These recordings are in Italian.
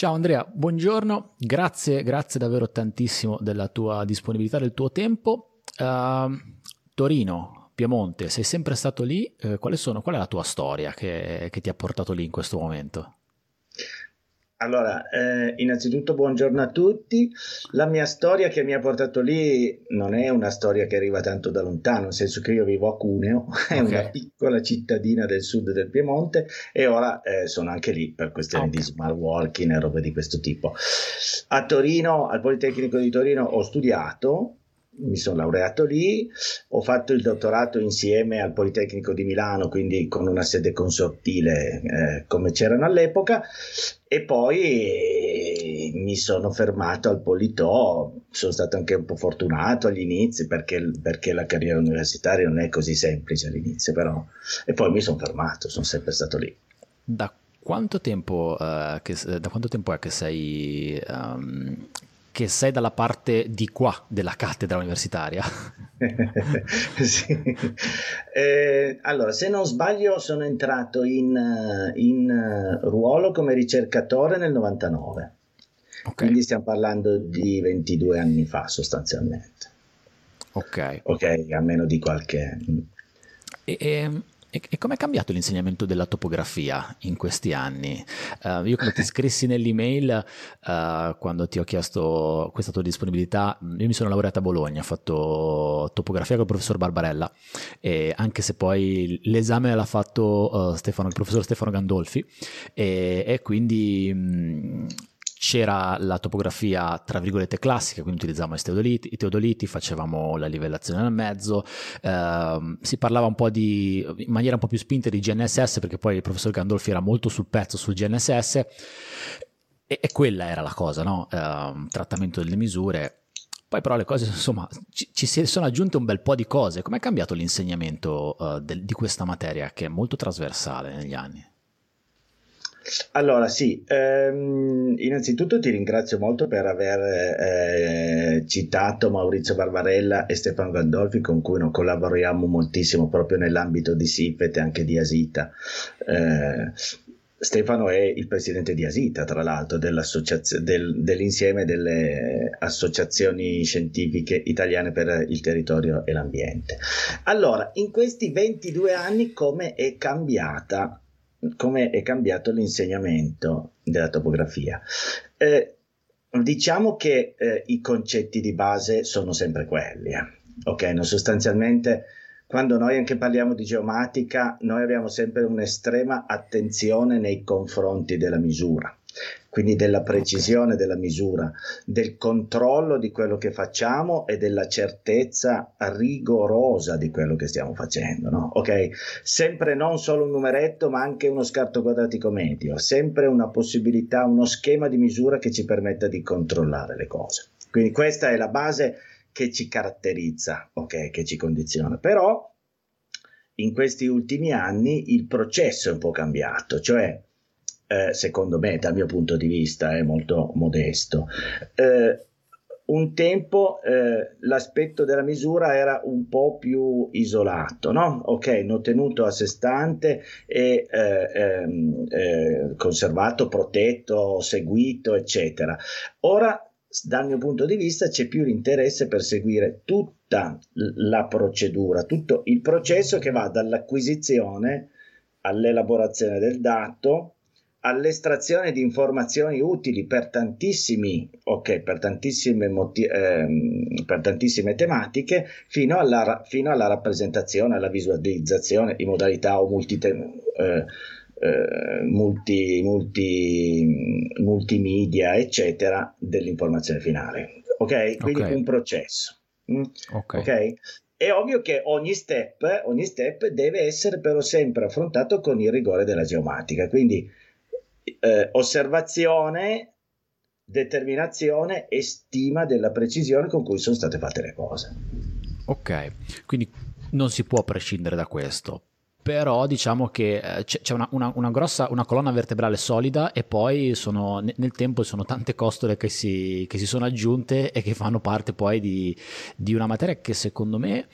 Ciao Andrea, buongiorno, grazie, grazie davvero tantissimo della tua disponibilità, del tuo tempo. Uh, Torino, Piemonte, sei sempre stato lì, uh, sono, qual è la tua storia che, che ti ha portato lì in questo momento? Allora, eh, innanzitutto buongiorno a tutti. La mia storia che mi ha portato lì non è una storia che arriva tanto da lontano, nel senso che io vivo a Cuneo, è okay. una piccola cittadina del sud del Piemonte e ora eh, sono anche lì per questioni okay. di smart working e robe di questo tipo. A Torino, al Politecnico di Torino, ho studiato, mi sono laureato lì, ho fatto il dottorato insieme al Politecnico di Milano, quindi con una sede consortile eh, come c'erano all'epoca, e poi mi sono fermato al Politò, sono stato anche un po' fortunato agli inizi perché, perché la carriera universitaria non è così semplice all'inizio, però, e poi mi sono fermato, sono sempre stato lì. Da quanto tempo, uh, che, da quanto tempo è che sei um, che sei dalla parte di qua della cattedra universitaria. sì. eh, allora, se non sbaglio, sono entrato in, in ruolo come ricercatore nel 99. Okay. Quindi stiamo parlando di 22 anni fa sostanzialmente. Ok. Ok, a meno di qualche... E, e ehm, e, e com'è cambiato l'insegnamento della topografia in questi anni? Uh, io come ti scrissi nell'email uh, quando ti ho chiesto questa tua disponibilità, io mi sono laureato a Bologna, ho fatto topografia con il professor Barbarella e anche se poi l'esame l'ha fatto uh, Stefano, il professor Stefano Gandolfi e, e quindi mh, c'era la topografia tra virgolette classica, quindi utilizzavamo i teodoliti, i teodoliti facevamo la livellazione nel mezzo, ehm, si parlava un po' di, in maniera un po' più spinta di GNSS perché poi il professor Gandolfi era molto sul pezzo sul GNSS e, e quella era la cosa, no? Eh, trattamento delle misure. Poi però le cose, insomma, ci, ci si sono aggiunte un bel po' di cose. Com'è cambiato l'insegnamento uh, del, di questa materia che è molto trasversale negli anni? Allora, sì, ehm, innanzitutto ti ringrazio molto per aver eh, citato Maurizio Barbarella e Stefano Gandolfi, con cui noi collaboriamo moltissimo proprio nell'ambito di SIPET e anche di Asita. Eh, Stefano è il presidente di Asita, tra l'altro, del, dell'insieme delle associazioni scientifiche italiane per il territorio e l'ambiente. Allora, in questi 22 anni come è cambiata come è cambiato l'insegnamento della topografia. Eh, diciamo che eh, i concetti di base sono sempre quelli. Eh. Ok, no, sostanzialmente quando noi anche parliamo di geomatica, noi abbiamo sempre un'estrema attenzione nei confronti della misura quindi della precisione della misura, del controllo di quello che facciamo e della certezza rigorosa di quello che stiamo facendo. No? Ok, sempre non solo un numeretto, ma anche uno scarto quadratico medio, sempre una possibilità, uno schema di misura che ci permetta di controllare le cose. Quindi questa è la base che ci caratterizza, ok, che ci condiziona. Però in questi ultimi anni il processo è un po' cambiato, cioè eh, secondo me, dal mio punto di vista, è molto modesto. Eh, un tempo eh, l'aspetto della misura era un po' più isolato, no? Ok, non tenuto a sé stante e eh, ehm, eh, conservato, protetto, seguito, eccetera. Ora, dal mio punto di vista, c'è più l'interesse per seguire tutta la procedura, tutto il processo che va dall'acquisizione all'elaborazione del dato, all'estrazione di informazioni utili per tantissimi, ok, per tantissime, moti- ehm, per tantissime tematiche, fino alla, fino alla, rappresentazione, alla visualizzazione in modalità o multite- eh, eh, multi, multi, multimedia, eccetera, dell'informazione finale. Ok? Quindi okay. un processo. Mm? Okay. ok? È ovvio che ogni step, ogni step deve essere però sempre affrontato con il rigore della geomatica. Quindi eh, osservazione, determinazione e stima della precisione con cui sono state fatte le cose. Ok, quindi non si può prescindere da questo. Però diciamo che eh, c'è una, una, una, grossa una colonna vertebrale solida e poi sono, nel tempo sono tante costole che si, che si sono aggiunte e che fanno parte poi di, di una materia che secondo me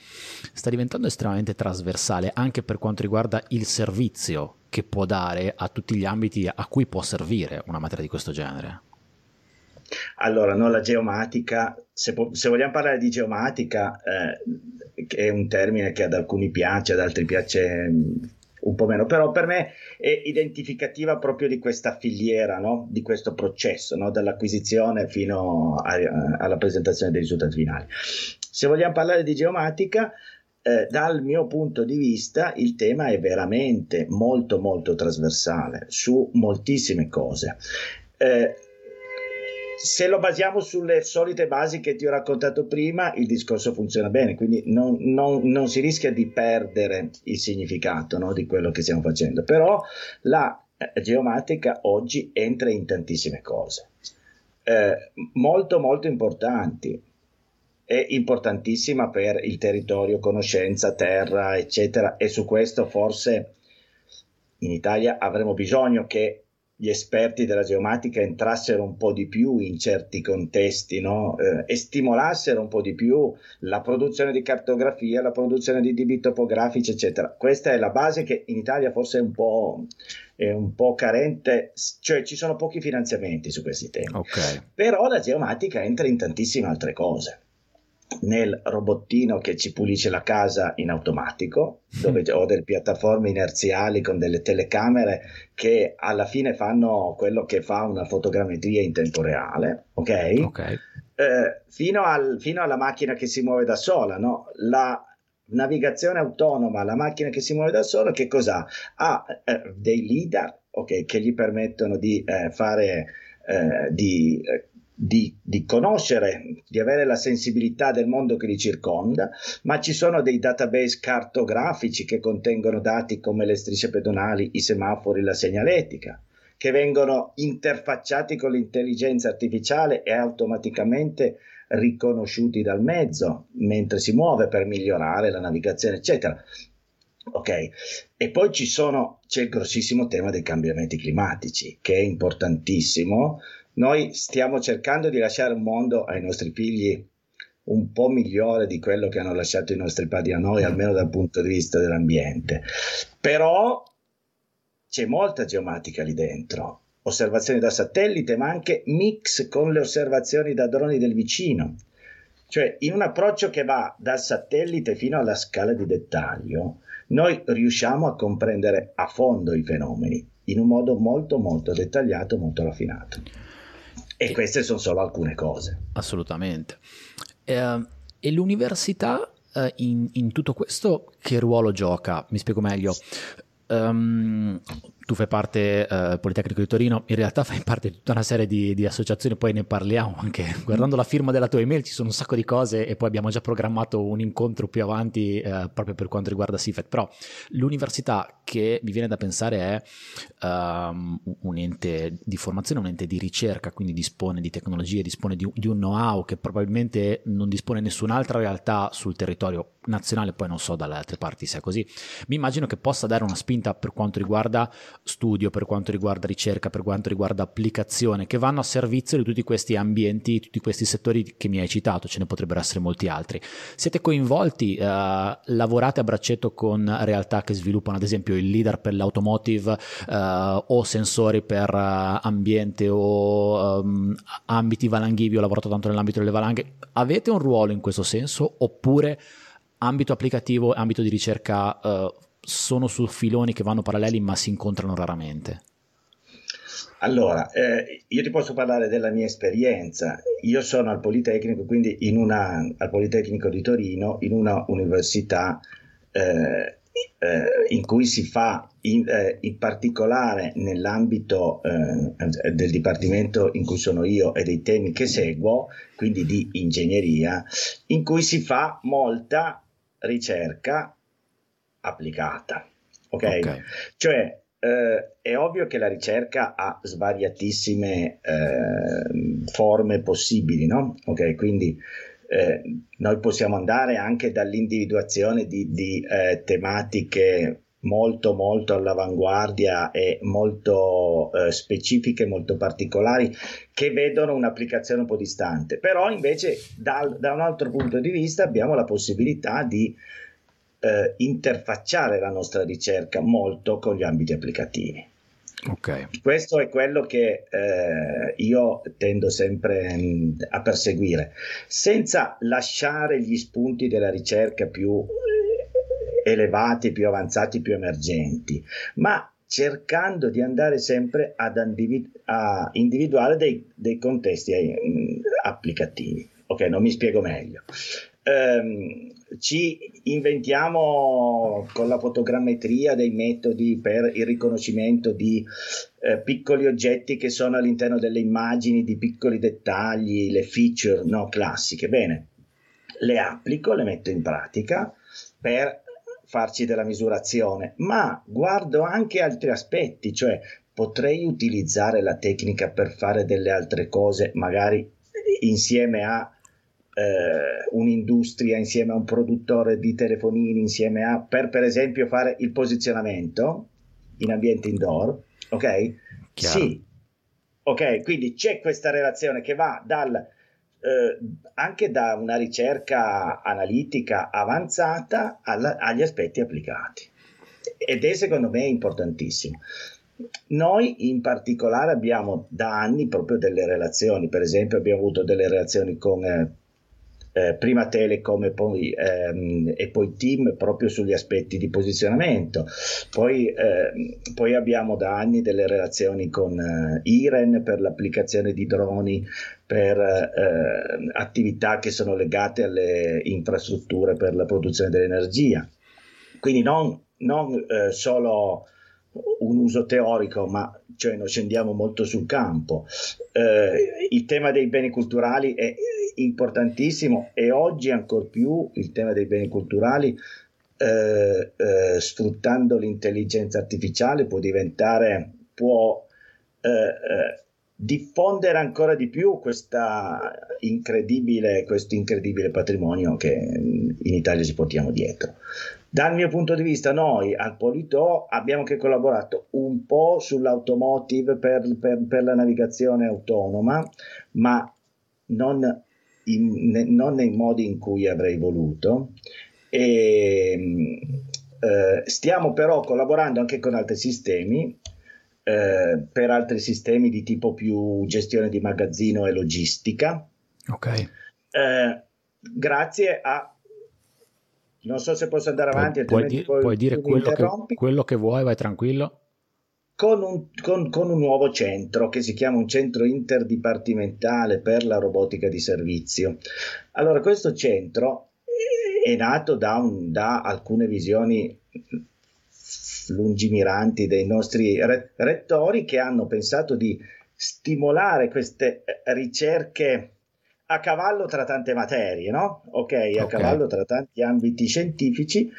sta diventando estremamente trasversale anche per quanto riguarda il servizio che può dare a tutti gli ambiti a cui può servire una materia di questo genere? Allora, no, la geomatica, se, po- se vogliamo parlare di geomatica, eh, che è un termine che ad alcuni piace, ad altri piace un po' meno, però per me è identificativa proprio di questa filiera, no? di questo processo, no? dall'acquisizione fino a, a, alla presentazione dei risultati finali. Se vogliamo parlare di geomatica, eh, dal mio punto di vista il tema è veramente molto molto trasversale su moltissime cose. Eh, se lo basiamo sulle solite basi che ti ho raccontato prima, il discorso funziona bene, quindi non, non, non si rischia di perdere il significato no, di quello che stiamo facendo. Però la eh, geomatica oggi entra in tantissime cose, eh, molto molto importanti. È importantissima per il territorio, conoscenza, terra, eccetera, e su questo forse in Italia avremo bisogno che gli esperti della geomatica entrassero un po' di più in certi contesti no? eh, e stimolassero un po' di più la produzione di cartografia, la produzione di dibi topografici, eccetera. Questa è la base che in Italia forse è un po', è un po carente, cioè ci sono pochi finanziamenti su questi temi. Okay. Però la geomatica entra in tantissime altre cose nel robottino che ci pulisce la casa in automatico, dove ho delle piattaforme inerziali con delle telecamere che alla fine fanno quello che fa una fotogrammetria in tempo reale, ok? okay. Eh, fino, al, fino, alla macchina che si muove da sola, no? La navigazione autonoma, la macchina che si muove da sola, che cosa ha? Eh, dei leader, ok, che gli permettono di eh, fare, eh, di eh, di, di, conoscere, di avere la sensibilità del mondo che li circonda, ma ci sono dei database cartografici che contengono dati come le strisce pedonali, i semafori, la segnaletica, che vengono interfacciati con l'intelligenza artificiale e automaticamente riconosciuti dal mezzo mentre si muove per migliorare la navigazione, eccetera. Ok, e poi ci sono, c'è il grossissimo tema dei cambiamenti climatici, che è importantissimo, noi stiamo cercando di lasciare un mondo ai nostri figli un po' migliore di quello che hanno lasciato i nostri padri a noi, almeno dal punto di vista dell'ambiente. Però c'è molta geomatica lì dentro, osservazioni da satellite, ma anche mix con le osservazioni da droni del vicino. Cioè, in un approccio che va dal satellite fino alla scala di dettaglio, noi riusciamo a comprendere a fondo i fenomeni in un modo molto molto dettagliato, molto raffinato. E queste sono solo alcune cose. Assolutamente. Eh, e l'università eh, in, in, tutto questo che ruolo gioca? Mi spiego meglio. Um, tu fai parte uh, Politecnico di Torino, in realtà fai parte di tutta una serie di, di, associazioni, poi ne parliamo anche. Guardando la firma della tua email ci sono un sacco di cose e poi abbiamo già programmato un incontro più avanti uh, proprio per quanto riguarda SIFET, però l'università che mi viene da pensare è um, un ente di formazione, un ente di ricerca, quindi dispone di tecnologie, dispone di, di un know-how che probabilmente non dispone nessun'altra realtà sul territorio nazionale, poi non so dalle altre parti se è così, mi immagino che possa dare una spinta per quanto riguarda studio, per quanto riguarda ricerca, per quanto riguarda applicazione, che vanno a servizio di tutti questi ambienti, tutti questi settori che mi hai citato, ce ne potrebbero essere molti altri. Siete coinvolti, eh, lavorate a braccetto con realtà che sviluppano ad esempio il leader per l'automotive eh, o sensori per uh, ambiente o um, ambiti valanghivi, ho lavorato tanto nell'ambito delle valanghe, avete un ruolo in questo senso oppure ambito applicativo, ambito di ricerca uh, sono su filoni che vanno paralleli ma si incontrano raramente? Allora, eh, io ti posso parlare della mia esperienza. Io sono al Politecnico, quindi una, al Politecnico di Torino, in una università eh, eh, in cui si fa, in, eh, in particolare nell'ambito eh, del dipartimento in cui sono io e dei temi che seguo, quindi di ingegneria, in cui si fa molta ricerca applicata. Ok? okay. Cioè, eh, è ovvio che la ricerca ha svariatissime eh, forme possibili, no? Ok, quindi eh, noi possiamo andare anche dall'individuazione di, di eh, tematiche molto molto all'avanguardia e molto eh, specifiche, molto particolari che vedono un'applicazione un po' distante. Però invece dal, da un altro punto di vista abbiamo la possibilità di eh, interfacciare la nostra ricerca molto con gli ambiti applicativi. Okay. Questo è quello che eh, io tendo sempre mh, mm, a perseguire, senza lasciare gli spunti della ricerca più elevati, più avanzati, più emergenti, ma cercando di andare sempre ad individu- a individuare dei, dei contesti eh, applicativi. Ok, non mi spiego meglio. Um, ci inventiamo con la fotogrammetria dei metodi per il riconoscimento di eh, piccoli oggetti che sono all'interno delle immagini, di piccoli dettagli, le feature no, classiche. Bene, le applico, le metto in pratica per farci della misurazione, ma guardo anche altri aspetti, cioè potrei utilizzare la tecnica per fare delle altre cose, magari insieme a eh, un'industria, insieme a un produttore di telefonini, insieme a, per per esempio fare il posizionamento in ambiente indoor, ok? Chiaro. Sì, ok, quindi c'è questa relazione che va dal eh, anche da una ricerca analitica avanzata alla, agli aspetti applicati. Ed è secondo me importantissimo. Noi in particolare abbiamo da anni proprio delle relazioni, per esempio abbiamo avuto delle relazioni con eh, eh, prima Telecom e poi, ehm, e poi, Team proprio sugli aspetti di posizionamento. Poi, eh, poi abbiamo da anni delle relazioni con eh, Iren per l'applicazione di droni per eh, attività che sono legate alle infrastrutture per la produzione dell'energia. Quindi non, non eh, solo un uso teorico, ma cioè noi scendiamo molto sul campo. Eh, il tema dei beni culturali è importantissimo e oggi ancor più il tema dei beni culturali eh, eh, sfruttando l'intelligenza artificiale può diventare può eh, eh, diffondere ancora di più incredibile, questo incredibile patrimonio che in Italia ci portiamo dietro. Dal mio punto di vista, noi al Polito abbiamo anche collaborato un po' sull'automotive per, per, per la navigazione autonoma, ma non in, non nei modi in cui avrei voluto. E, eh, stiamo però collaborando anche con altri sistemi, eh, per altri sistemi di tipo più gestione di magazzino e logistica. Ok. Eh, grazie a non so se posso andare avanti. Puoi, di, puoi dire quello che, quello che vuoi, vai tranquillo con un, con, con un, nuovo centro che si chiama un centro interdipartimentale per la robotica di servizio. Allora, questo centro è nato da, un, da alcune visioni lungimiranti dei nostri re- rettori che hanno pensato di stimolare queste ricerche a cavallo tra tante materie, no? Ok, a okay. cavallo tra tanti ambiti scientifici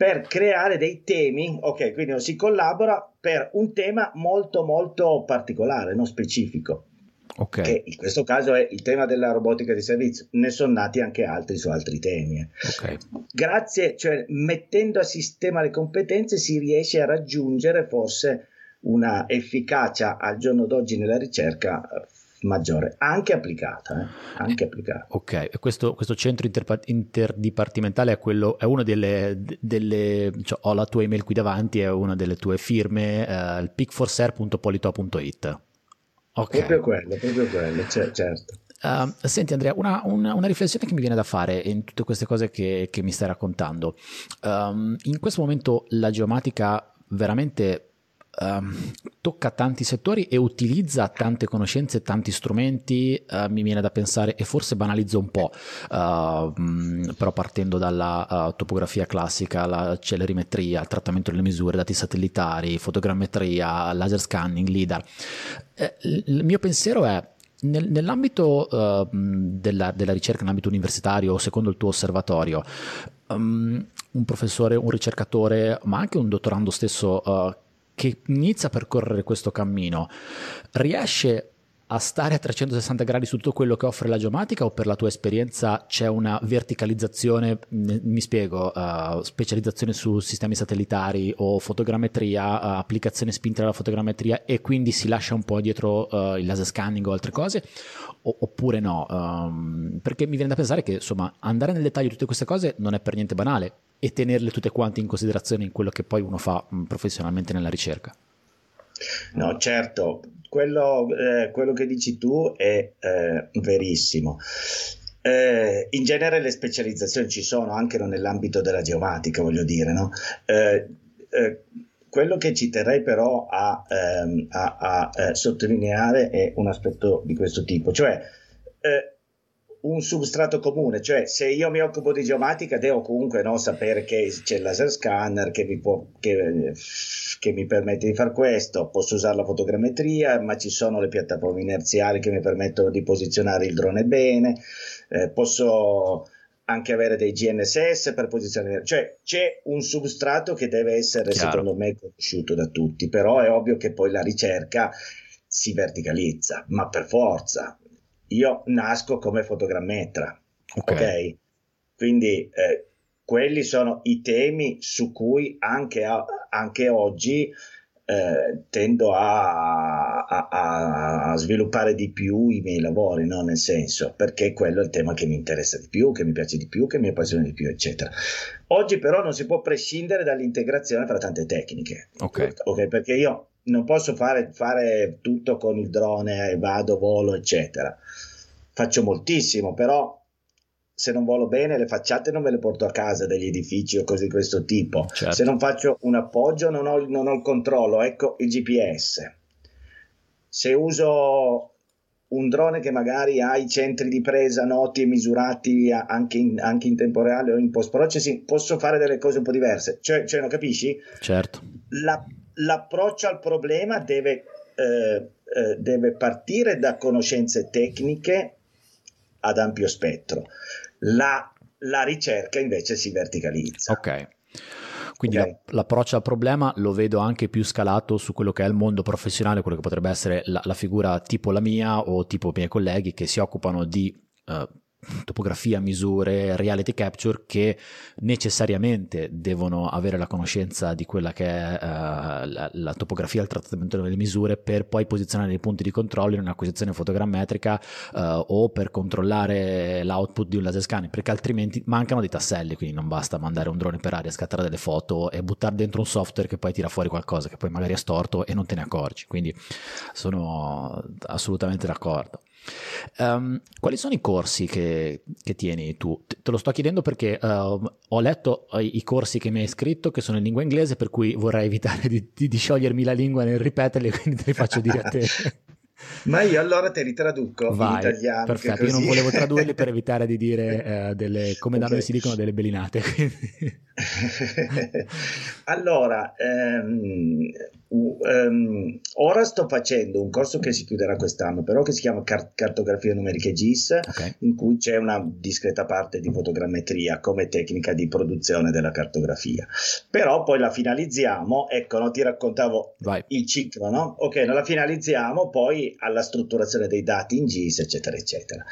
per creare dei temi, ok, quindi si collabora per un tema molto molto particolare, non specifico. Okay. Che in questo caso è il tema della robotica di servizio, ne sono nati anche altri su altri temi. Eh. Okay. Grazie, cioè mettendo a sistema le competenze si riesce a raggiungere forse una efficacia al giorno d'oggi nella ricerca maggiore, anche applicata. Eh? Anche applicata. Ok, questo, questo centro interpa- interdipartimentale è, quello, è una delle, delle cioè, ho la tua email qui davanti, è una delle tue firme, uh, il pickforser.polito.it. Ok. Proprio quello, proprio quello, c- certo. Uh, senti Andrea, una, una, una, riflessione che mi viene da fare in tutte queste cose che, che mi stai raccontando. Um, in questo momento la geomatica veramente Um, tocca tanti settori e utilizza tante conoscenze, e tanti strumenti, uh, mi viene da pensare, e forse banalizzo un po', uh, mh, però partendo dalla uh, topografia classica, la celerimetria, il trattamento delle misure, dati satellitari, fotogrammetria, laser scanning, LIDAR. Eh, il mio pensiero è, nel, nell'ambito uh, della, della, ricerca, nell'ambito universitario, secondo il tuo osservatorio, um, un professore, un ricercatore, ma anche un dottorando stesso uh, che inizia a percorrere questo cammino riesce a stare a 360 gradi su tutto quello che offre la geomatica o per la tua esperienza c'è una verticalizzazione, mi spiego, uh, specializzazione su sistemi satellitari o fotogrammetria, uh, applicazione spinta dalla fotogrammetria e quindi si lascia un po' dietro uh, il laser scanning o altre cose o, oppure no? Um, perché mi viene da pensare che insomma andare nel dettaglio di tutte queste cose non è per niente banale e tenerle tutte quante in considerazione in quello che poi uno fa mh, professionalmente nella ricerca. No, certo, quello, eh, quello che dici tu è eh, verissimo. Eh, in genere le specializzazioni ci sono anche nell'ambito della geomatica, voglio dire, no? Eh, eh, quello che ci terrei però a, ehm, a, a eh, sottolineare è un aspetto di questo tipo, cioè un substrato comune, cioè se io mi occupo di geomatica devo comunque no, sapere che c'è il laser scanner che mi, può, che, che mi, permette di fare questo, posso usare la fotogrammetria, ma ci sono le piattaforme inerziali che mi permettono di posizionare il drone bene, eh, posso anche avere dei GNSS per posizionare, cioè c'è un substrato che deve essere Chiaro. secondo me conosciuto da tutti, però è ovvio che poi la ricerca si verticalizza, ma per forza, io nasco come fotogrammetra, ok? okay? Quindi eh, quelli sono i temi su cui anche, a, anche oggi eh, tendo a, a, a, sviluppare di più i miei lavori, no? nel senso, perché quello è il tema che mi interessa di più, che mi piace di più, che mi appassiona di più, eccetera. Oggi però non si può prescindere dall'integrazione tra tante tecniche, ok? okay? Perché io non posso fare, fare tutto con il drone, vado, volo, eccetera. Faccio moltissimo, però se non volo bene le facciate non me le porto a casa degli edifici o cose di questo tipo. Certo. Se non faccio un appoggio non ho, non ho il controllo, ecco il GPS. Se uso un drone che magari ha i centri di presa noti e misurati anche in, anche in tempo reale o in post processing, posso fare delle cose un po' diverse. Cioè, cioè non capisci? Certo. La, l'approccio al problema deve, eh, eh, deve partire da conoscenze tecniche ad ampio spettro. La, la ricerca invece si verticalizza. Ok. Quindi okay. l'approccio al problema lo vedo anche più scalato su quello che è il mondo professionale, quello che potrebbe essere la, la figura tipo la mia o tipo i miei colleghi che si occupano di uh, topografia, misure, reality capture che necessariamente devono avere la conoscenza di quella che è uh, la, la, topografia, il trattamento delle misure per poi posizionare dei punti di controllo in un'acquisizione fotogrammetrica uh, o per controllare l'output di un laser scanner perché altrimenti mancano dei tasselli quindi non basta mandare un drone per aria, scattare delle foto e buttare dentro un software che poi tira fuori qualcosa che poi magari è storto e non te ne accorgi. Quindi sono assolutamente d'accordo Um, quali sono i corsi che, che, tieni tu? Te lo sto chiedendo perché uh, ho letto i, i, corsi che mi hai scritto che sono in lingua inglese, per cui vorrei evitare di, di, di sciogliermi la lingua nel ripeterli, quindi te li faccio dire a te. Ma io allora te li traduco Vai, in italiano. Perfetto, io non volevo tradurli per evitare di dire eh, delle, come okay. da noi si dicono, delle belinate. allora, ehm, um, ora sto facendo un corso che si chiuderà quest'anno, però che si chiama Car- Cartografia numerica GIS, okay. in cui c'è una discreta parte di fotogrammetria come tecnica di produzione della cartografia. Però poi la finalizziamo, ecco, no, ti raccontavo Vai. il ciclo, no? Ok, non la finalizziamo poi alla strutturazione dei dati in GIS, eccetera, eccetera.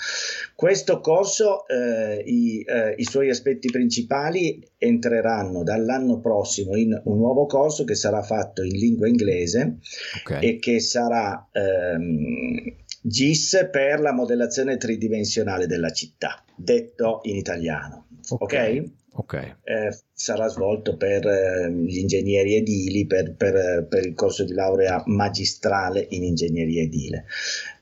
Questo corso, eh, i, eh, i suoi aspetti principali entreranno dall'anno prossimo in un nuovo corso che sarà fatto in lingua inglese okay. e che sarà ehm, GIS per la modellazione tridimensionale della città, detto in italiano. Ok? okay? okay. Eh, sarà svolto per eh, gli ingegneri edili, per, per, per, il corso di laurea magistrale in ingegneria edile.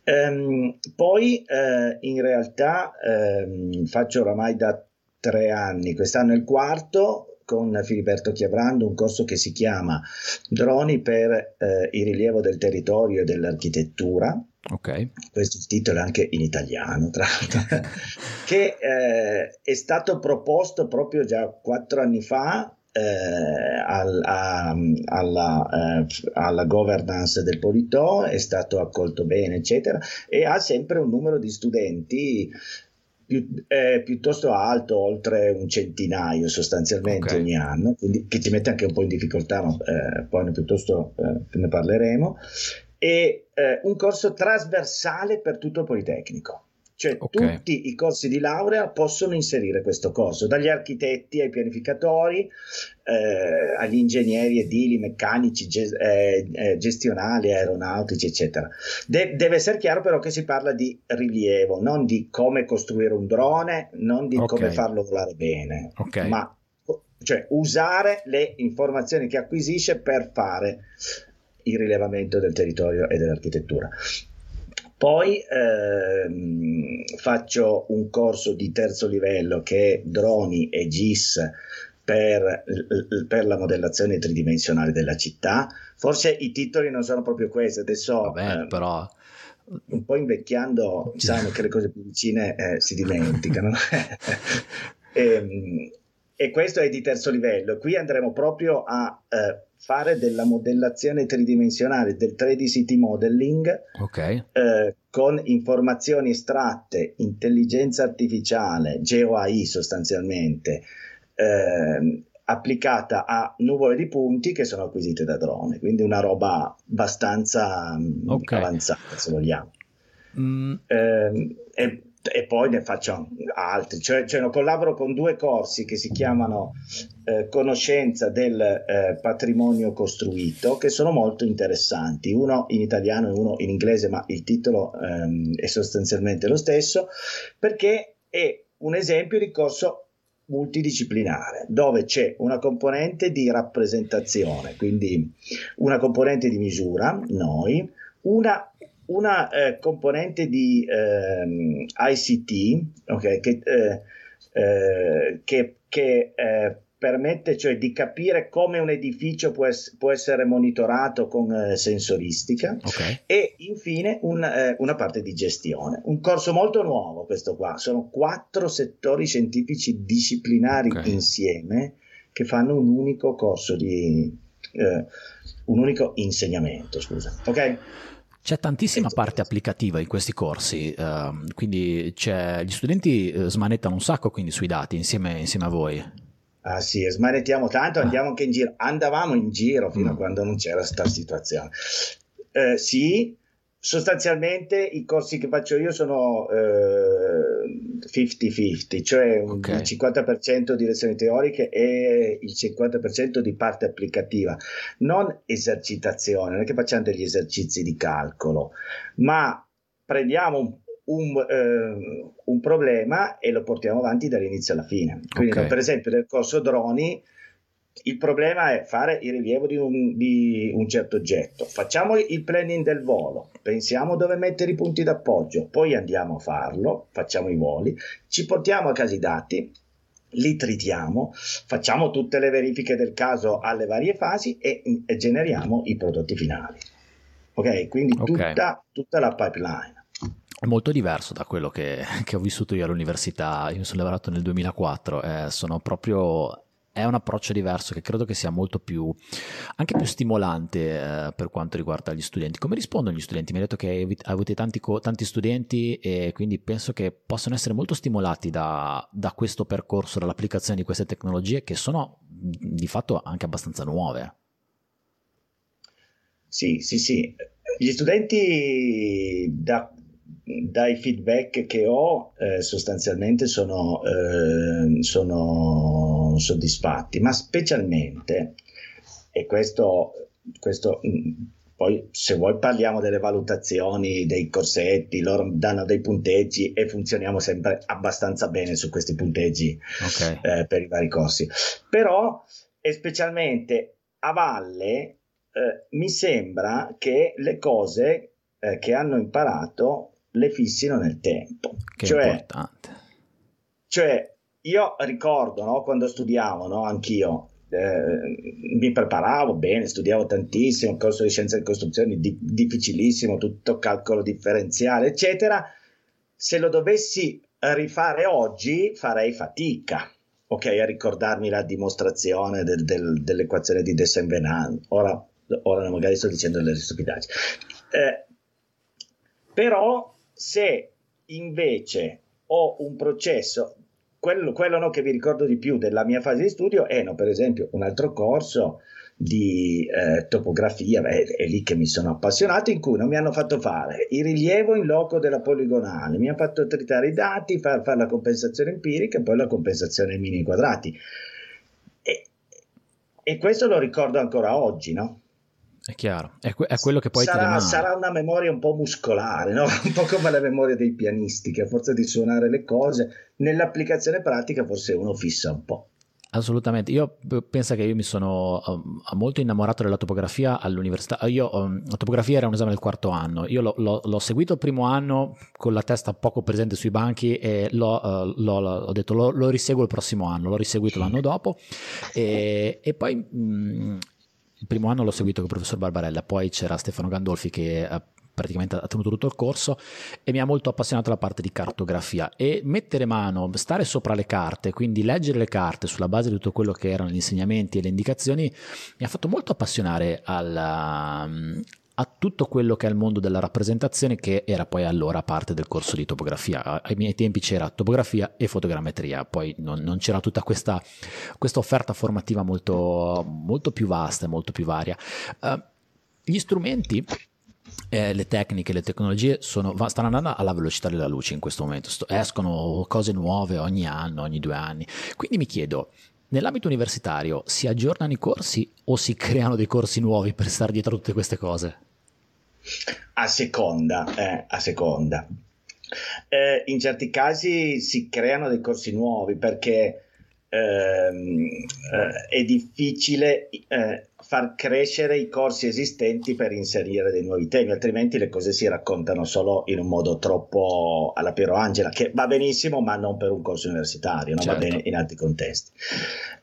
Ehm, poi eh, in realtà ehm, faccio oramai da tre anni, quest'anno è il quarto, con Filiberto Chiavrando, un corso che si chiama Droni per eh, il rilievo del territorio e dell'architettura. Ok. Questo titolo è anche in italiano, tra l'altro, che eh, è stato proposto proprio già quattro anni fa eh, al, a, alla, eh, alla, governance del Politò, è stato accolto bene, eccetera, e ha sempre un numero di studenti più, eh, piuttosto alto, oltre un centinaio sostanzialmente okay. ogni anno, quindi che ci mette anche un po' in difficoltà, ma eh, poi ne piuttosto eh, ne parleremo. e eh, un corso trasversale per tutto il Politecnico. Cioè okay. tutti i corsi di laurea possono inserire questo corso, dagli architetti ai pianificatori, eh, agli ingegneri edili, meccanici, ge- eh, eh, gestionali, aeronautici, eccetera. De- deve essere chiaro però che si parla di rilievo, non di come costruire un drone, non di okay. come farlo volare bene, okay. ma cioè usare le informazioni che acquisisce per fare il rilevamento del territorio e dell'architettura. Poi ehm, faccio un corso di terzo livello che è droni e GIS per, per, la modellazione tridimensionale della città. Forse i titoli non sono proprio questi, adesso Vabbè, eh, però un po' invecchiando sanno che le cose più vicine eh, si dimenticano. e, ehm, e, questo è di terzo livello. Qui andremo proprio a eh, fare della modellazione tridimensionale del 3D City Modeling okay. eh, con informazioni estratte, intelligenza artificiale, GeoAI sostanzialmente, eh, applicata a nuvole di punti che sono acquisite da drone, quindi una roba abbastanza mm, okay. avanzata se vogliamo. Mm. Eh, e e poi ne faccio altri, cioè, cioè collaboro con due corsi che si chiamano eh, Conoscenza del eh, patrimonio costruito, che sono molto interessanti, uno in italiano e uno in inglese, ma il titolo ehm, è sostanzialmente lo stesso, perché è un esempio di corso multidisciplinare dove c'è una componente di rappresentazione, quindi una componente di misura, noi, una una eh, componente di ehm, ICT okay, che, eh, eh, che, che eh, permette cioè di capire come un edificio può, es- può essere monitorato con eh, sensoristica okay. e infine un, eh, una parte di gestione. Un corso molto nuovo questo qua, sono quattro settori scientifici disciplinari okay. insieme che fanno un unico corso di... un unico insegnamento, scusa. Ok? C'è tantissima parte applicativa in questi corsi, uh, quindi gli studenti uh, smanettano un sacco quindi sui dati insieme, insieme a voi. Ah sì, smanettiamo tanto, andiamo anche in giro. Andavamo in giro fino mm. a quando non c'era questa situazione. Eh, sì, sostanzialmente i corsi che faccio io sono eh, 50-50, cioè okay. il 50% di lezioni teoriche e il 50% di parte applicativa, non esercitazione, non è che facciamo degli esercizi di calcolo, ma prendiamo un, un, eh, un problema e lo portiamo avanti dall'inizio alla fine. Quindi, okay. per esempio, nel corso droni il problema è fare il rilievo di un, di un, certo oggetto. Facciamo il planning del volo, pensiamo dove mettere i punti d'appoggio, poi andiamo a farlo, facciamo i voli, ci portiamo a casa i dati, li tritiamo, facciamo tutte le verifiche del caso alle varie fasi e, e generiamo i prodotti finali. Ok, quindi okay. Tutta, tutta la pipeline. È molto diverso da quello che, che, ho vissuto io all'università. Io sono lavorato nel 2004, eh, sono proprio è un approccio diverso che credo che sia molto più, anche più stimolante eh, per quanto riguarda gli studenti. Come rispondono gli studenti? Mi hai detto che avete tanti, tanti studenti e quindi penso che possano essere molto stimolati da, da questo percorso, dall'applicazione di queste tecnologie che sono di fatto anche abbastanza nuove. Sì, sì, sì. Gli studenti da, dai feedback che ho eh, sostanzialmente sono, eh, sono, soddisfatti, ma specialmente, e questo, questo mm, poi se vuoi parliamo delle valutazioni dei corsetti, loro danno dei punteggi e funzioniamo sempre abbastanza bene su questi punteggi okay. eh, per i vari corsi. Però, e specialmente a valle, eh, mi sembra che le cose eh, che hanno imparato le fissino nel tempo. Che cioè, importante. Cioè, io ricordo no, quando studiavo, no, anch'io, eh, mi preparavo bene, studiavo tantissimo, il corso di scienze di costruzione di, difficilissimo, tutto calcolo differenziale, eccetera. Se lo dovessi rifare oggi farei fatica, ok, a ricordarmi la dimostrazione del, del, dell'equazione di De Saint-Venant. Ora, ora magari sto dicendo delle stupidaggini. Eh, però se invece ho un processo, quello, quello no, che vi ricordo di più della mia fase di studio è, no, per esempio, un altro corso di eh, topografia, beh, è lì che mi sono appassionato, in cui non mi hanno fatto fare il rilievo in loco della poligonale, mi hanno fatto tritare i dati, fare far la compensazione empirica e poi la compensazione ai mini quadrati. E, e questo lo ricordo ancora oggi, no? È chiaro, è, que- è quello che poi sarà, sarà, una memoria un po' muscolare, no? un po' come la memoria dei pianisti, che a forza di suonare le cose, nell'applicazione pratica forse uno fissa un po'. Assolutamente, io penso che io mi sono um, molto innamorato della topografia all'università. Io, um, la topografia era un esame del quarto anno, io l'ho, l'ho, l'ho, seguito il primo anno con la testa poco presente sui banchi e l'ho, uh, ho detto lo, lo, riseguo il prossimo anno, l'ho riseguito l'anno dopo e, e poi mh, mm, il primo anno l'ho seguito con il professor Barbarella, poi c'era Stefano Gandolfi che uh, praticamente ha tenuto tutto il corso e mi ha molto appassionato la parte di cartografia. E mettere mano, stare sopra le carte, quindi leggere le carte sulla base di tutto quello che erano gli insegnamenti e le indicazioni mi ha fatto molto appassionare alla, a tutto quello che è il mondo della rappresentazione che era poi allora parte del corso di topografia. Ai miei tempi c'era topografia e fotogrammetria, poi non, non c'era tutta questa, questa, offerta formativa molto, molto più vasta e molto più varia. Uh, gli strumenti eh, le tecniche, le tecnologie sono, stanno andando alla velocità della luce in questo momento, escono cose nuove ogni anno, ogni due anni. Quindi mi chiedo, nell'ambito universitario si aggiornano i corsi o si creano dei corsi nuovi per stare dietro a tutte queste cose? A seconda, eh, a seconda. Eh, in certi casi si creano dei corsi nuovi perché ehm, eh, è difficile eh, far crescere i corsi esistenti per inserire dei nuovi temi, altrimenti le cose si raccontano solo in un modo troppo alla Piero Angela, che va benissimo, ma non per un corso universitario, non certo. va bene in altri contesti.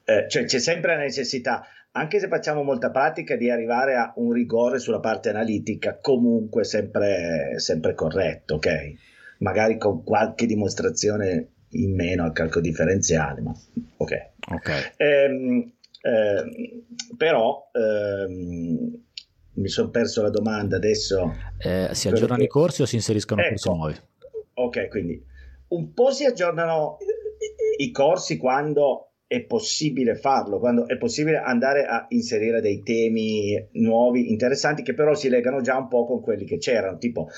Eh, cioè c'è sempre la necessità, anche se facciamo molta pratica, di arrivare a un rigore sulla parte analitica, comunque sempre, sempre corretto, ok? Magari con qualche dimostrazione in meno al calcolo differenziale, ma ok. okay. Ehm, ehm, però ehm, mi sono perso la domanda adesso. Eh, si aggiornano perché... i corsi o si inseriscono ecco, corsi nuovi? Ok, quindi un po' si aggiornano i corsi quando è possibile farlo, quando è possibile andare a inserire dei temi nuovi, interessanti, che però si legano già un po' con quelli che c'erano, tipo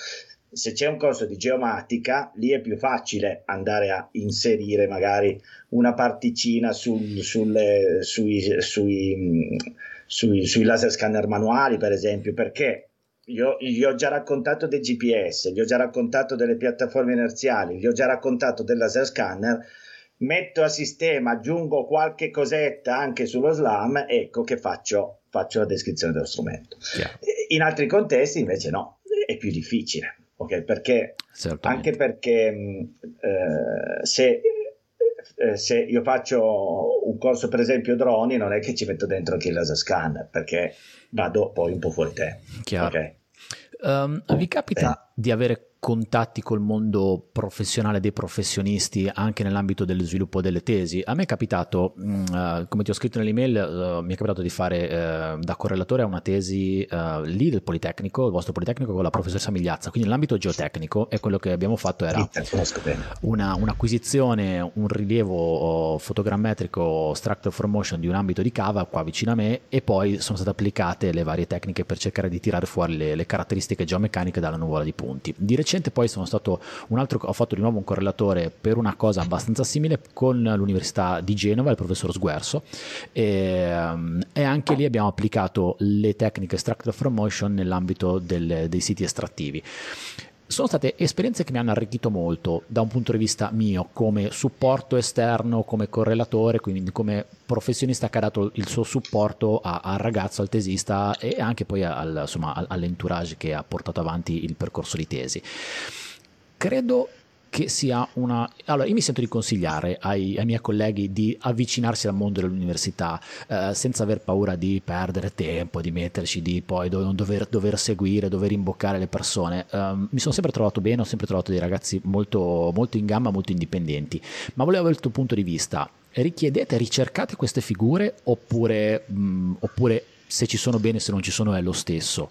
se c'è un corso di geomatica, lì è più facile andare a inserire magari una particina sul, sulle, sui, sui, sui, sui, laser scanner manuali, per esempio, perché io, gli ho già raccontato dei GPS, gli ho già raccontato delle piattaforme inerziali, gli ho già raccontato del laser scanner. Metto a sistema, aggiungo qualche cosetta anche sullo SLAM, ecco che faccio, faccio la descrizione dello strumento. Yeah. In altri contesti invece no, è più difficile ok? Perché anche perché eh, se, eh, se, io faccio un corso, per esempio, droni, non è che ci metto dentro anche il laser scanner perché vado poi un po' fuori te. Chiaro. Okay? Um, vi capita eh. di avere contatti col mondo professionale dei professionisti anche nell'ambito dello sviluppo delle tesi. A me è capitato, uh, come ti ho scritto nell'email, uh, mi è capitato di fare uh, da correlatore a una tesi lì del Politecnico, il vostro Politecnico con la professoressa Migliazza, quindi nell'ambito geotecnico e quello che abbiamo fatto era una, un'acquisizione, un rilievo oh, fotogrammetrico structure for motion di un ambito di cava qua vicino a me e poi sono state applicate le varie tecniche per cercare di tirare fuori le, le caratteristiche geomeccaniche dalla nuvola di punti. Di recente recente poi sono stato un altro, ho fatto di nuovo un correlatore per una cosa abbastanza simile con l'Università di Genova, il professor Sguerso, e, ehm, e anche lì abbiamo applicato le tecniche Structure from Motion nell'ambito del, dei siti estrattivi sono state esperienze che mi hanno arricchito molto da un punto di vista mio come supporto esterno, come correlatore, quindi come professionista che ha dato il suo supporto a, al ragazzo, al tesista e anche poi al, insomma, all'entourage che ha portato avanti il percorso di tesi. Credo che sia una... Allora, io mi sento di consigliare ai, ai miei colleghi di avvicinarsi al mondo dell'università eh, senza aver paura di perdere tempo, di metterci, di poi do, dover, dover, seguire, dover imboccare le persone. Um, mi sono sempre trovato bene, ho sempre trovato dei ragazzi molto, molto in gamba, molto indipendenti, ma volevo avere il tuo punto di vista. Richiedete, ricercate queste figure oppure, mh, mm, oppure se ci sono bene, se non ci sono è lo stesso?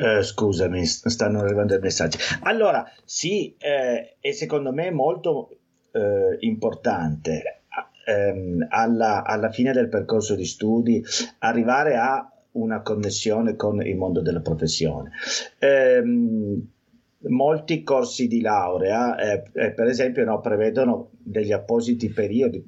Eh, scusami, stanno arrivando i messaggi. Allora, sì, eh, è secondo me molto eh, importante ehm, alla, alla fine del percorso di studi arrivare a una connessione con il mondo della professione. Ehm, molti corsi di laurea, eh, eh, per esempio, no, prevedono degli appositi periodi,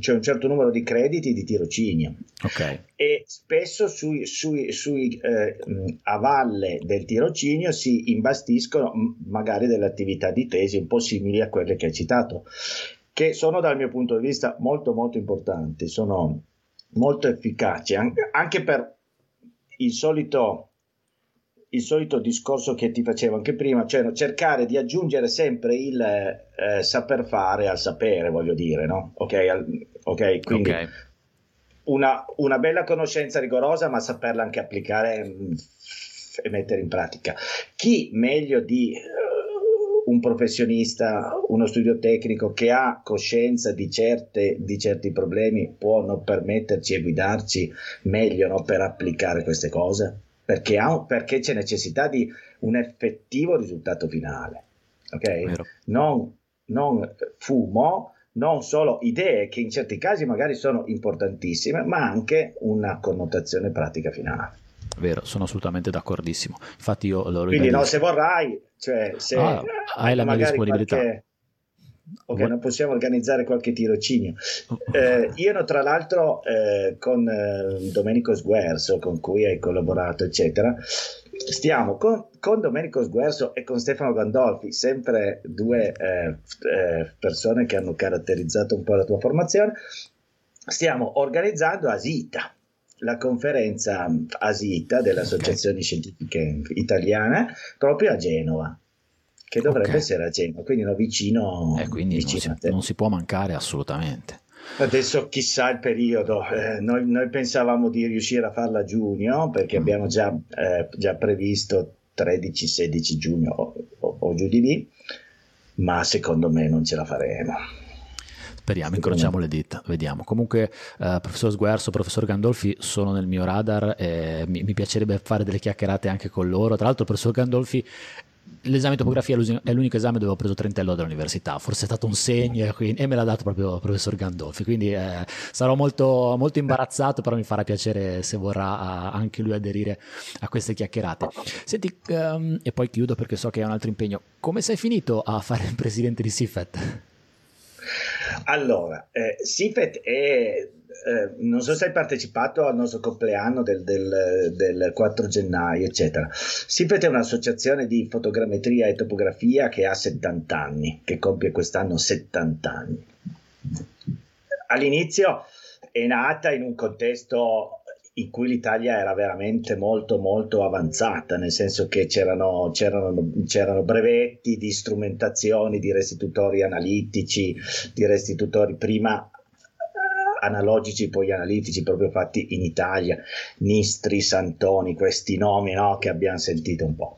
cioè un certo numero di crediti di tirocinio. Okay. E spesso sui, sui, sui eh, a valle del tirocinio si imbastiscono magari delle attività di tesi un po' simili a quelle che hai citato, che sono dal mio punto di vista molto molto importanti, sono molto efficaci anche, anche per il solito il solito discorso che ti facevo anche prima, cioè cercare di aggiungere sempre il eh, saper fare al sapere, voglio dire, no? Ok, al, okay quindi okay. Una, una, bella conoscenza rigorosa, ma saperla anche applicare mm, e mettere in pratica. Chi meglio di uh, un professionista, uno studio tecnico che ha coscienza di, certe, di certi problemi può non permetterci e guidarci meglio no, per applicare queste cose? Perché, ha, perché c'è necessità di un effettivo risultato finale. Okay? Non, non fumo, non solo idee che in certi casi magari sono importantissime, ma anche una connotazione pratica finale. Vero, sono assolutamente d'accordissimo. Infatti io lo Quindi no, se vorrai, cioè se ah, hai la mia disponibilità. Qualche, Ok, non possiamo organizzare qualche tirocinio. Eh, io, tra l'altro, eh, con eh, Domenico Sguerso, con cui hai collaborato, eccetera, stiamo con, con, Domenico Sguerso e con Stefano Gandolfi, sempre due eh, eh, persone che hanno caratterizzato un po' la tua formazione, stiamo organizzando Asita, la conferenza Asita delle associazioni scientifiche italiane, proprio a Genova che dovrebbe okay. essere a Genova, quindi no, vicino, eh, quindi vicino non si, non si può mancare assolutamente. Adesso chissà il periodo, eh, noi, noi, pensavamo di riuscire a farla a giugno perché mm. abbiamo già, eh, già previsto 13-16 giugno o, o, o, giù di lì, ma secondo me non ce la faremo. Speriamo, incrociamo le dita, vediamo. Comunque, eh, professor Sguerzo, professor Gandolfi sono nel mio radar e mi, mi, piacerebbe fare delle chiacchierate anche con loro. Tra l'altro, il professor Gandolfi l'esame di topografia è l'unico esame dove ho preso 30 dall'università, forse è stato un segno e me l'ha dato proprio il professor Gandolfi, quindi eh, sarò molto, molto, imbarazzato, però mi farà piacere se vorrà anche lui aderire a queste chiacchierate. Senti, um, e poi chiudo perché so che hai un altro impegno, come sei finito a fare il presidente di SIFET? Allora, eh, SIFET è eh, non so se hai partecipato al nostro compleanno del, del, del 4 gennaio, eccetera. SIPET è un'associazione di fotogrammetria e topografia che ha 70 anni, che compie quest'anno 70 anni. All'inizio è nata in un contesto in cui l'Italia era veramente molto molto avanzata, nel senso che c'erano, c'erano, c'erano, brevetti di strumentazioni, di restitutori analitici, di restitutori prima analogici poi analitici proprio fatti in Italia, Nistri, Santoni, questi nomi no, che abbiamo sentito un po'.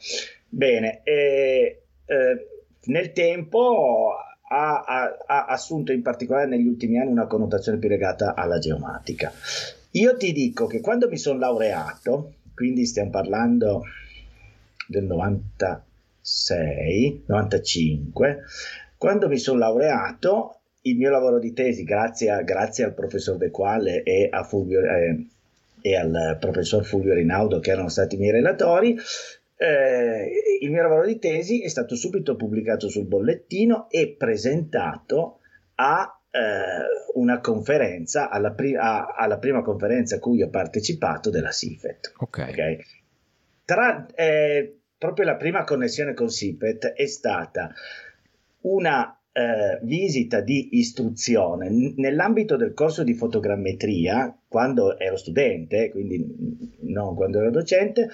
Bene, e, eh, nel tempo ha, ha, ha, assunto in particolare negli ultimi anni una connotazione più legata alla geomatica. Io ti dico che quando mi sono laureato, quindi stiamo parlando del 96, 95, quando mi sono laureato il mio lavoro di tesi, grazie, a, grazie al professor De Quale e, Fulvio, eh, e, al professor Fulvio Rinaudo, che erano stati i miei relatori, eh, il mio lavoro di tesi è stato subito pubblicato sul bollettino e presentato a eh, una conferenza, alla, pri- a, alla, prima conferenza a cui ho partecipato della SIFET. Okay. Okay. Tra, eh, proprio la prima connessione con SIFET è stata una eh, visita di istruzione nell'ambito del corso di fotogrammetria, quando ero studente, quindi non quando ero docente,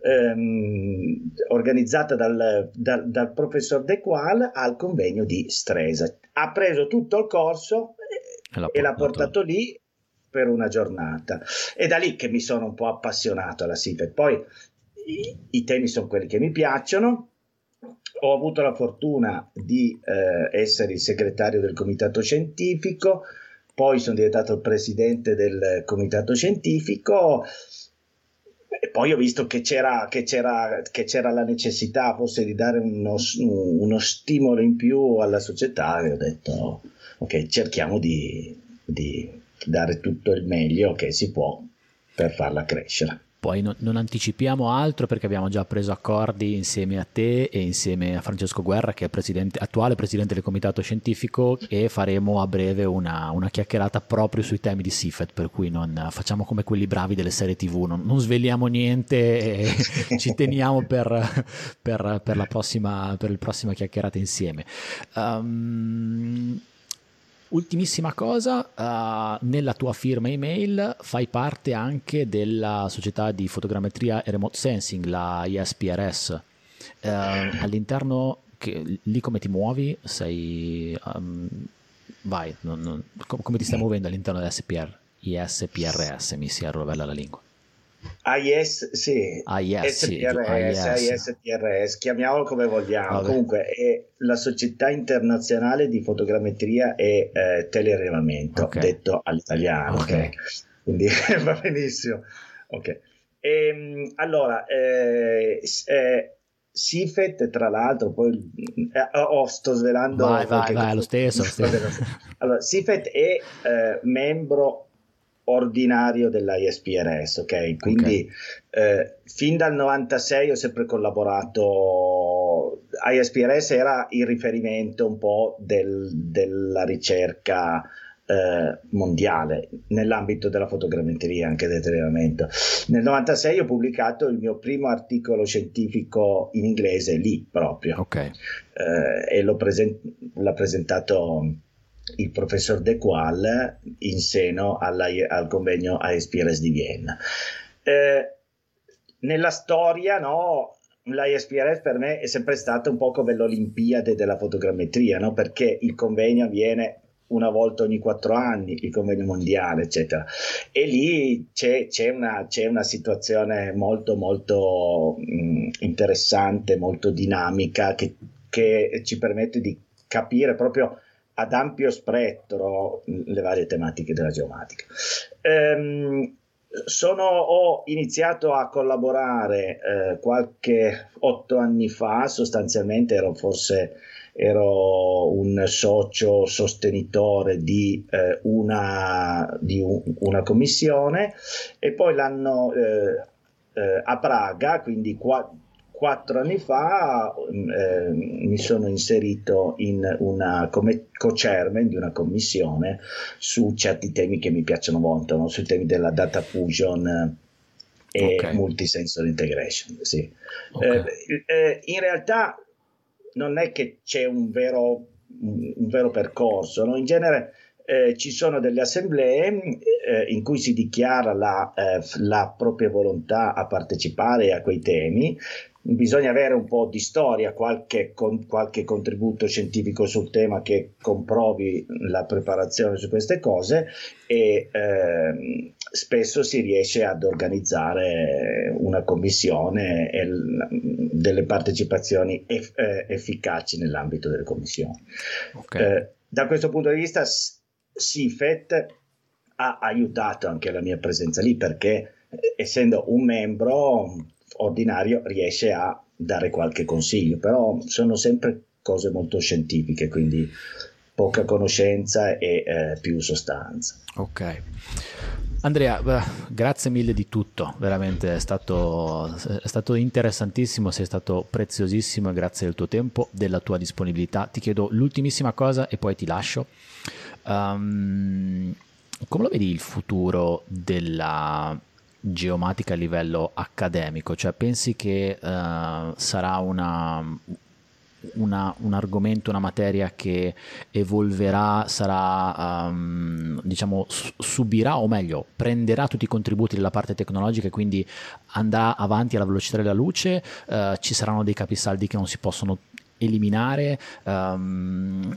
ehm, organizzata dal, dal, dal, professor De Qual al convegno di Stresa. Ha preso tutto il corso e, e l'ha portato lì per una giornata. È da lì che mi sono un po' appassionato alla SIPET. Poi i, i temi sono quelli che mi piacciono ho avuto la fortuna di eh, essere il segretario del comitato scientifico, poi sono diventato il presidente del comitato scientifico e poi ho visto che c'era, che c'era, che c'era la necessità forse di dare uno, uno, stimolo in più alla società e ho detto ok cerchiamo di, di dare tutto il meglio che si può per farla crescere. Poi no, non anticipiamo altro perché abbiamo già preso accordi insieme a te e insieme a Francesco Guerra, che è presidente, attuale presidente del comitato scientifico, e faremo a breve una, una chiacchierata proprio sui temi di SIFET, per cui non facciamo come quelli bravi delle serie TV, non, non sveliamo niente e ci teniamo per, per, per, la prossima, per la prossima chiacchierata insieme. Um, Ultimissima cosa, uh, nella tua firma email fai parte anche della società di fotogrammetria e remote sensing, la ISPRS. Uh, eh, all'interno, che, lì come ti muovi? Sei, um, vai, non, non, come ti stai muovendo all'interno dell'SPR? ISPRS, mi si arrovella la lingua. AIS, sì, AIS, SPRS, ISPRS, chiamiamolo come vogliamo. Vabbè. Comunque è la Società Internazionale di Fotogrammetria e eh, Telerilevamento, okay. detto all'italiano. Okay. Okay. Quindi va benissimo. Ok. E, ehm, allora, eh, eh, Sifet, tra l'altro, poi eh, oh, sto svelando. Vai, vai, vai, lo stesso. Lo stesso. allora, Sifet è eh, membro ordinario della ISPRS, ok? Quindi okay. Eh, fin dal 96 ho sempre collaborato, ISPRS era il riferimento un po' del, della ricerca eh, mondiale nell'ambito della fotogrammetria, anche del rilevamento. Nel 96 ho pubblicato il mio primo articolo scientifico in inglese lì proprio okay. eh, e l'ho presen- l'ha presentato il professor De Qual in seno alla, al convegno ASPRS di Vienna. Eh, nella storia, no, l'ISPRS per me è sempre stata un po' come l'Olimpiade della fotogrammetria, no? perché il convegno avviene una volta ogni quattro anni, il convegno mondiale, eccetera. E lì c'è, c'è, una, c'è una, situazione molto, molto mh, interessante, molto dinamica, che, che ci permette di capire proprio ad ampio spettro le varie tematiche della geomatica. Ehm, sono, ho iniziato a collaborare eh, qualche otto anni fa, sostanzialmente ero forse ero un socio sostenitore di, eh, una, di un, una, commissione e poi l'anno eh, eh a Praga, quindi qua, quattro anni fa eh, mi sono inserito in una, come co-chairman di una commissione su certi temi che mi piacciono molto, no? sui temi della data fusion e okay. multisensor integration. Sì. Okay. Eh, eh, in realtà non è che c'è un vero, un vero percorso, no? in genere eh, ci sono delle assemblee eh, in cui si dichiara la, eh, la, propria volontà a partecipare a quei temi, bisogna avere un po' di storia, qualche, con, qualche, contributo scientifico sul tema che comprovi la preparazione su queste cose e eh, spesso si riesce ad organizzare una commissione e l- delle partecipazioni eff- eh, efficaci nell'ambito delle commissioni. Okay. Eh, da questo punto di vista SIFET ha aiutato anche la mia presenza lì perché essendo un membro ordinario riesce a dare qualche consiglio, però sono sempre cose molto scientifiche, quindi poca conoscenza e eh, più sostanza. Ok. Andrea, grazie mille di tutto, veramente è stato, è stato, interessantissimo, sei stato preziosissimo, grazie del tuo tempo, della tua disponibilità. Ti chiedo l'ultimissima cosa e poi ti lascio. Um, come lo vedi il futuro della geomatica a livello accademico? Cioè pensi che uh, sarà una, una, un argomento, una materia che evolverà, sarà, um, diciamo, subirà o meglio, prenderà tutti i contributi della parte tecnologica e quindi andrà avanti alla velocità della luce? Uh, ci saranno dei capisaldi che non si possono eliminare? Um,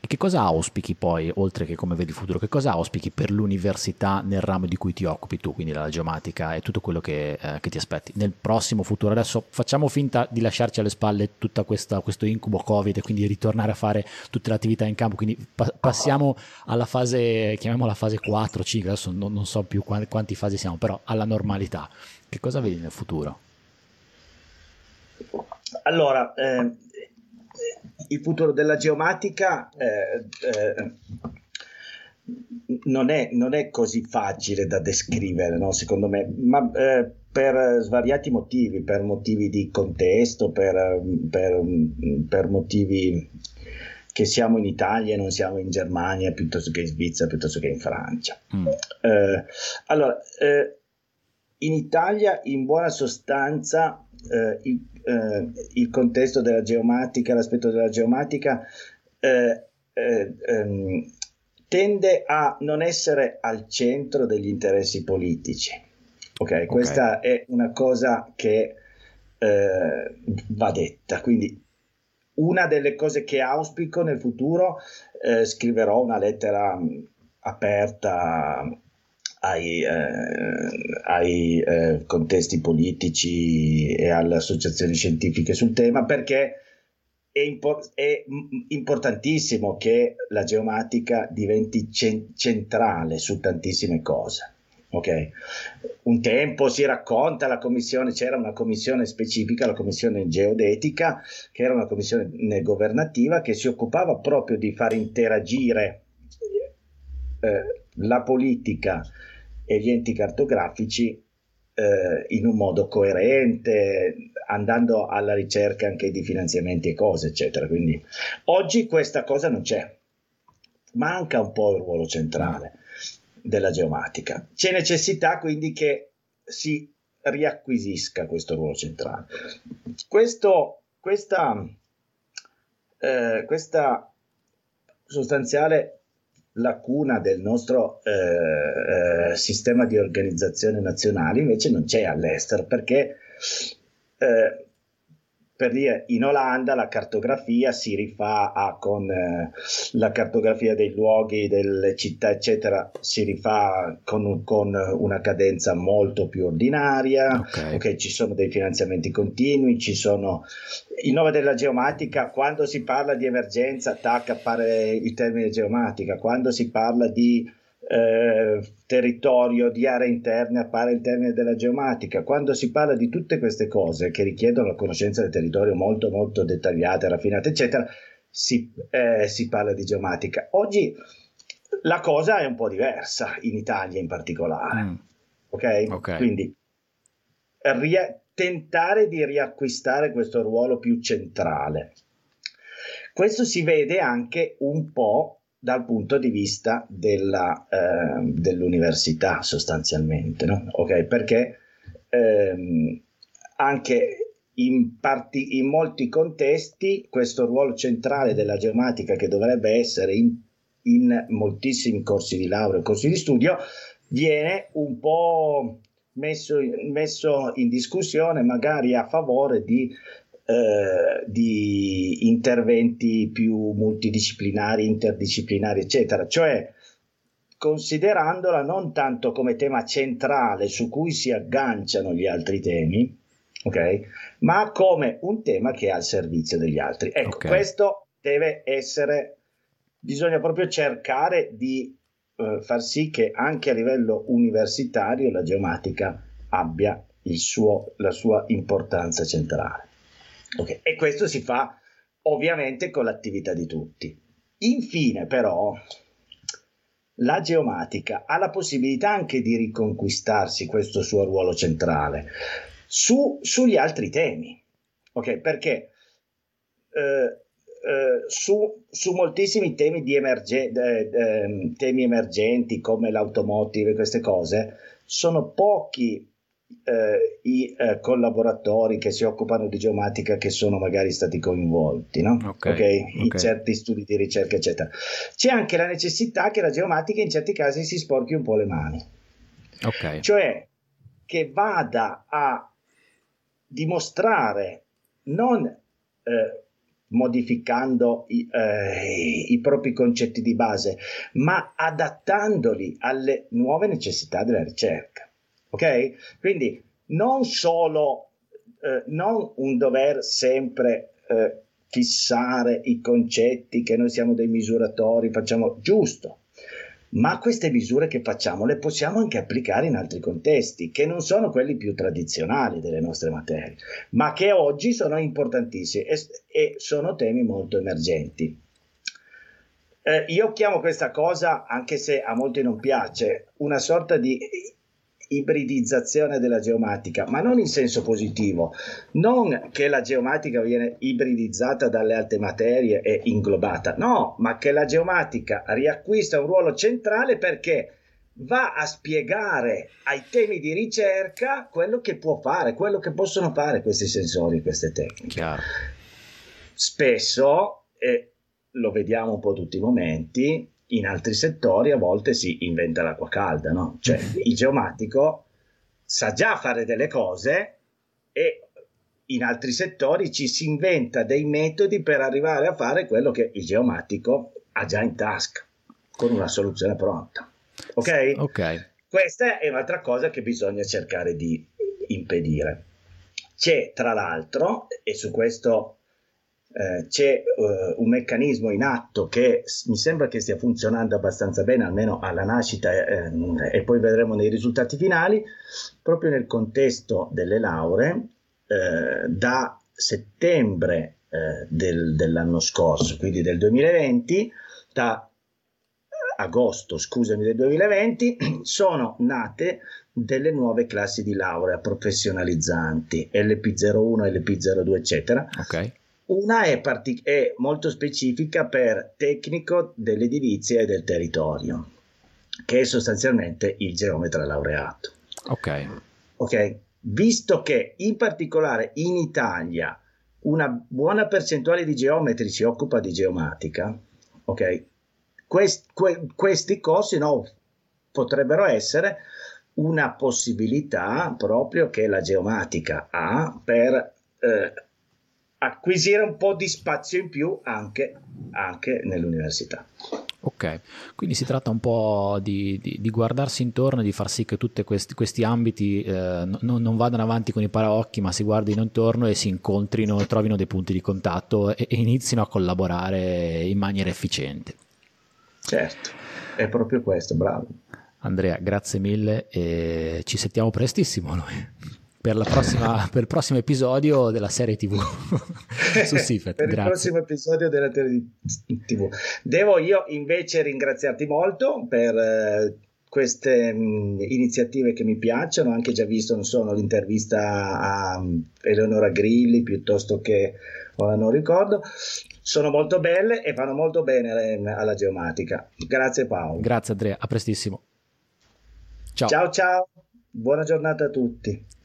che cosa auspichi poi, oltre che come vedi il futuro, che cosa auspichi per l'università nel ramo di cui ti occupi tu, quindi la geomatica e tutto quello che, eh, che ti aspetti nel prossimo futuro? Adesso facciamo finta di lasciarci alle spalle tutto questo incubo Covid e quindi ritornare a fare tutte le attività in campo, quindi pa- passiamo alla fase, chiamiamola fase 4, 5, adesso non, non so più quanti, quanti fasi siamo, però alla normalità. Che cosa vedi nel futuro? Allora, eh, il futuro della geomatica eh, eh, non è, non è, così facile da descrivere, no? secondo me, ma eh, per svariati motivi, per motivi di contesto, per, per, per, motivi che siamo in Italia e non siamo in Germania piuttosto che in Svizzera, piuttosto che in Francia. Mm. Eh, allora, eh, in Italia, in buona sostanza, eh, il, eh, il, contesto della geomatica, l'aspetto della geomatica eh, ehm, tende a non essere al centro degli interessi politici. Ok, okay. questa è una cosa che eh, va detta. Quindi, una delle cose che auspico nel futuro, eh, scriverò una lettera mm, aperta ai, eh, ai eh, contesti politici e alle associazioni scientifiche sul tema perché è, impor- è importantissimo che la geomatica diventi cen- centrale su tantissime cose. Okay. Un tempo si racconta la commissione, c'era una commissione specifica, la commissione geodetica, che era una commissione governativa che si occupava proprio di far interagire eh, la politica e gli enti cartografici eh, in un modo coerente, andando alla ricerca anche di finanziamenti e cose, eccetera. Quindi oggi questa cosa non c'è, manca un po' il ruolo centrale della geomatica. C'è necessità quindi che si riacquisisca questo ruolo centrale. Questo, questa, eh, questa sostanziale lacuna del nostro eh, eh, sistema di organizzazione nazionale invece non c'è all'estero perché eh, per dire in Olanda la cartografia si rifà a con eh, la cartografia dei luoghi, delle città, eccetera, si rifà con, con una cadenza molto più ordinaria. Okay. okay. ci sono dei finanziamenti continui, ci sono il nome della geomatica, quando si parla di emergenza, tac, appare il termine geomatica, quando si parla di eh, territorio, di aree interne, appare il termine della geomatica. Quando si parla di tutte queste cose che richiedono la conoscenza del territorio molto molto dettagliata, raffinata, eccetera, si, eh, si parla di geomatica. Oggi la cosa è un po' diversa, in Italia in particolare. Mm. Ok? okay. Quindi ria- tentare di riacquistare questo ruolo più centrale. Questo si vede anche un po' dal punto di vista della, eh, dell'università sostanzialmente, no? okay? perché ehm, anche in, parti, in, molti contesti questo ruolo centrale della geomatica che dovrebbe essere in, in moltissimi corsi di laurea corsi di studio viene un po' messo, messo in discussione magari a favore di eh, di interventi più multidisciplinari, interdisciplinari, eccetera. Cioè, considerandola non tanto come tema centrale su cui si agganciano gli altri temi, ok? Ma come un tema che è al servizio degli altri. Ecco, okay. questo deve essere, bisogna proprio cercare di eh, far sì che anche a livello universitario la geomatica abbia suo, la sua importanza centrale. Okay. E questo si fa ovviamente con l'attività di tutti. Infine, però, la geomatica ha la possibilità anche di riconquistarsi questo suo ruolo centrale su, sugli altri temi. Ok, perché eh, eh, su, su, moltissimi temi, emerge, eh, temi emergenti come l'automotive e queste cose, sono pochi eh, i eh, collaboratori che si occupano di geomatica che sono magari stati coinvolti no? okay, okay? in okay. certi studi di ricerca eccetera c'è anche la necessità che la geomatica in certi casi si sporchi un po' le mani cioè che vada a dimostrare non eh, modificando i, eh, i, propri concetti di base, ma adattandoli alle nuove necessità della ricerca. Ok? Quindi non solo, eh, non un dover sempre eh, fissare i concetti che noi siamo dei misuratori, facciamo giusto, ma queste misure che facciamo le possiamo anche applicare in altri contesti, che non sono quelli più tradizionali delle nostre materie, ma che oggi sono importantissimi e, e sono temi molto emergenti. Eh, io chiamo questa cosa, anche se a molti non piace, una sorta di ibridizzazione della geomatica, ma non in senso positivo, non che la geomatica viene ibridizzata dalle altre materie e inglobata, no, ma che la geomatica riacquista un ruolo centrale perché va a spiegare ai temi di ricerca quello che può fare, quello che possono fare questi sensori, queste tecniche. Chiaro. Spesso, e lo vediamo un po' tutti i momenti, in altri settori a volte si inventa l'acqua calda, no? Cioè il geomatico sa già fare delle cose e in altri settori ci si inventa dei metodi per arrivare a fare quello che il geomatico ha già in tasca, con una soluzione pronta. Ok? Ok. Questa è un'altra cosa che bisogna cercare di impedire. C'è tra l'altro, e su questo eh, c'è uh, un meccanismo in atto che mi sembra che stia funzionando abbastanza bene, almeno alla nascita, eh, e poi vedremo nei risultati finali, proprio nel contesto delle lauree, eh, da settembre eh, del, dell'anno scorso, quindi del 2020, da agosto, scusami, del 2020, sono nate delle nuove classi di laurea professionalizzanti, LP01, LP02, eccetera, okay. Una è, partic- è molto specifica per tecnico dell'edilizia e del territorio, che è sostanzialmente il geometra laureato. Ok. Ok, visto che in particolare in Italia una buona percentuale di geometri si occupa di geomatica, ok, quest- que- questi corsi no, potrebbero essere una possibilità proprio che la geomatica ha per eh, acquisire un po' di spazio in più anche, anche nell'università. Ok, quindi si tratta un po' di, di, di, guardarsi intorno e di far sì che tutti questi, questi ambiti eh, non, non, vadano avanti con i paraocchi, ma si guardino intorno e si incontrino, trovino dei punti di contatto e, e inizino a collaborare in maniera efficiente. Certo, è proprio questo, bravo. Andrea, grazie mille e ci sentiamo prestissimo noi per, prossima, per, il prossimo episodio della serie TV su Sifet. per Grazie. il prossimo episodio della serie TV. Devo io invece ringraziarti molto per eh, queste mh, mm, iniziative che mi piacciono, anche già visto non so, l'intervista a Eleonora Grilli piuttosto che ora non ricordo. Sono molto belle e fanno molto bene eh, alla geomatica. Grazie Paolo. Grazie Andrea, a prestissimo. Ciao ciao, ciao. buona giornata a tutti.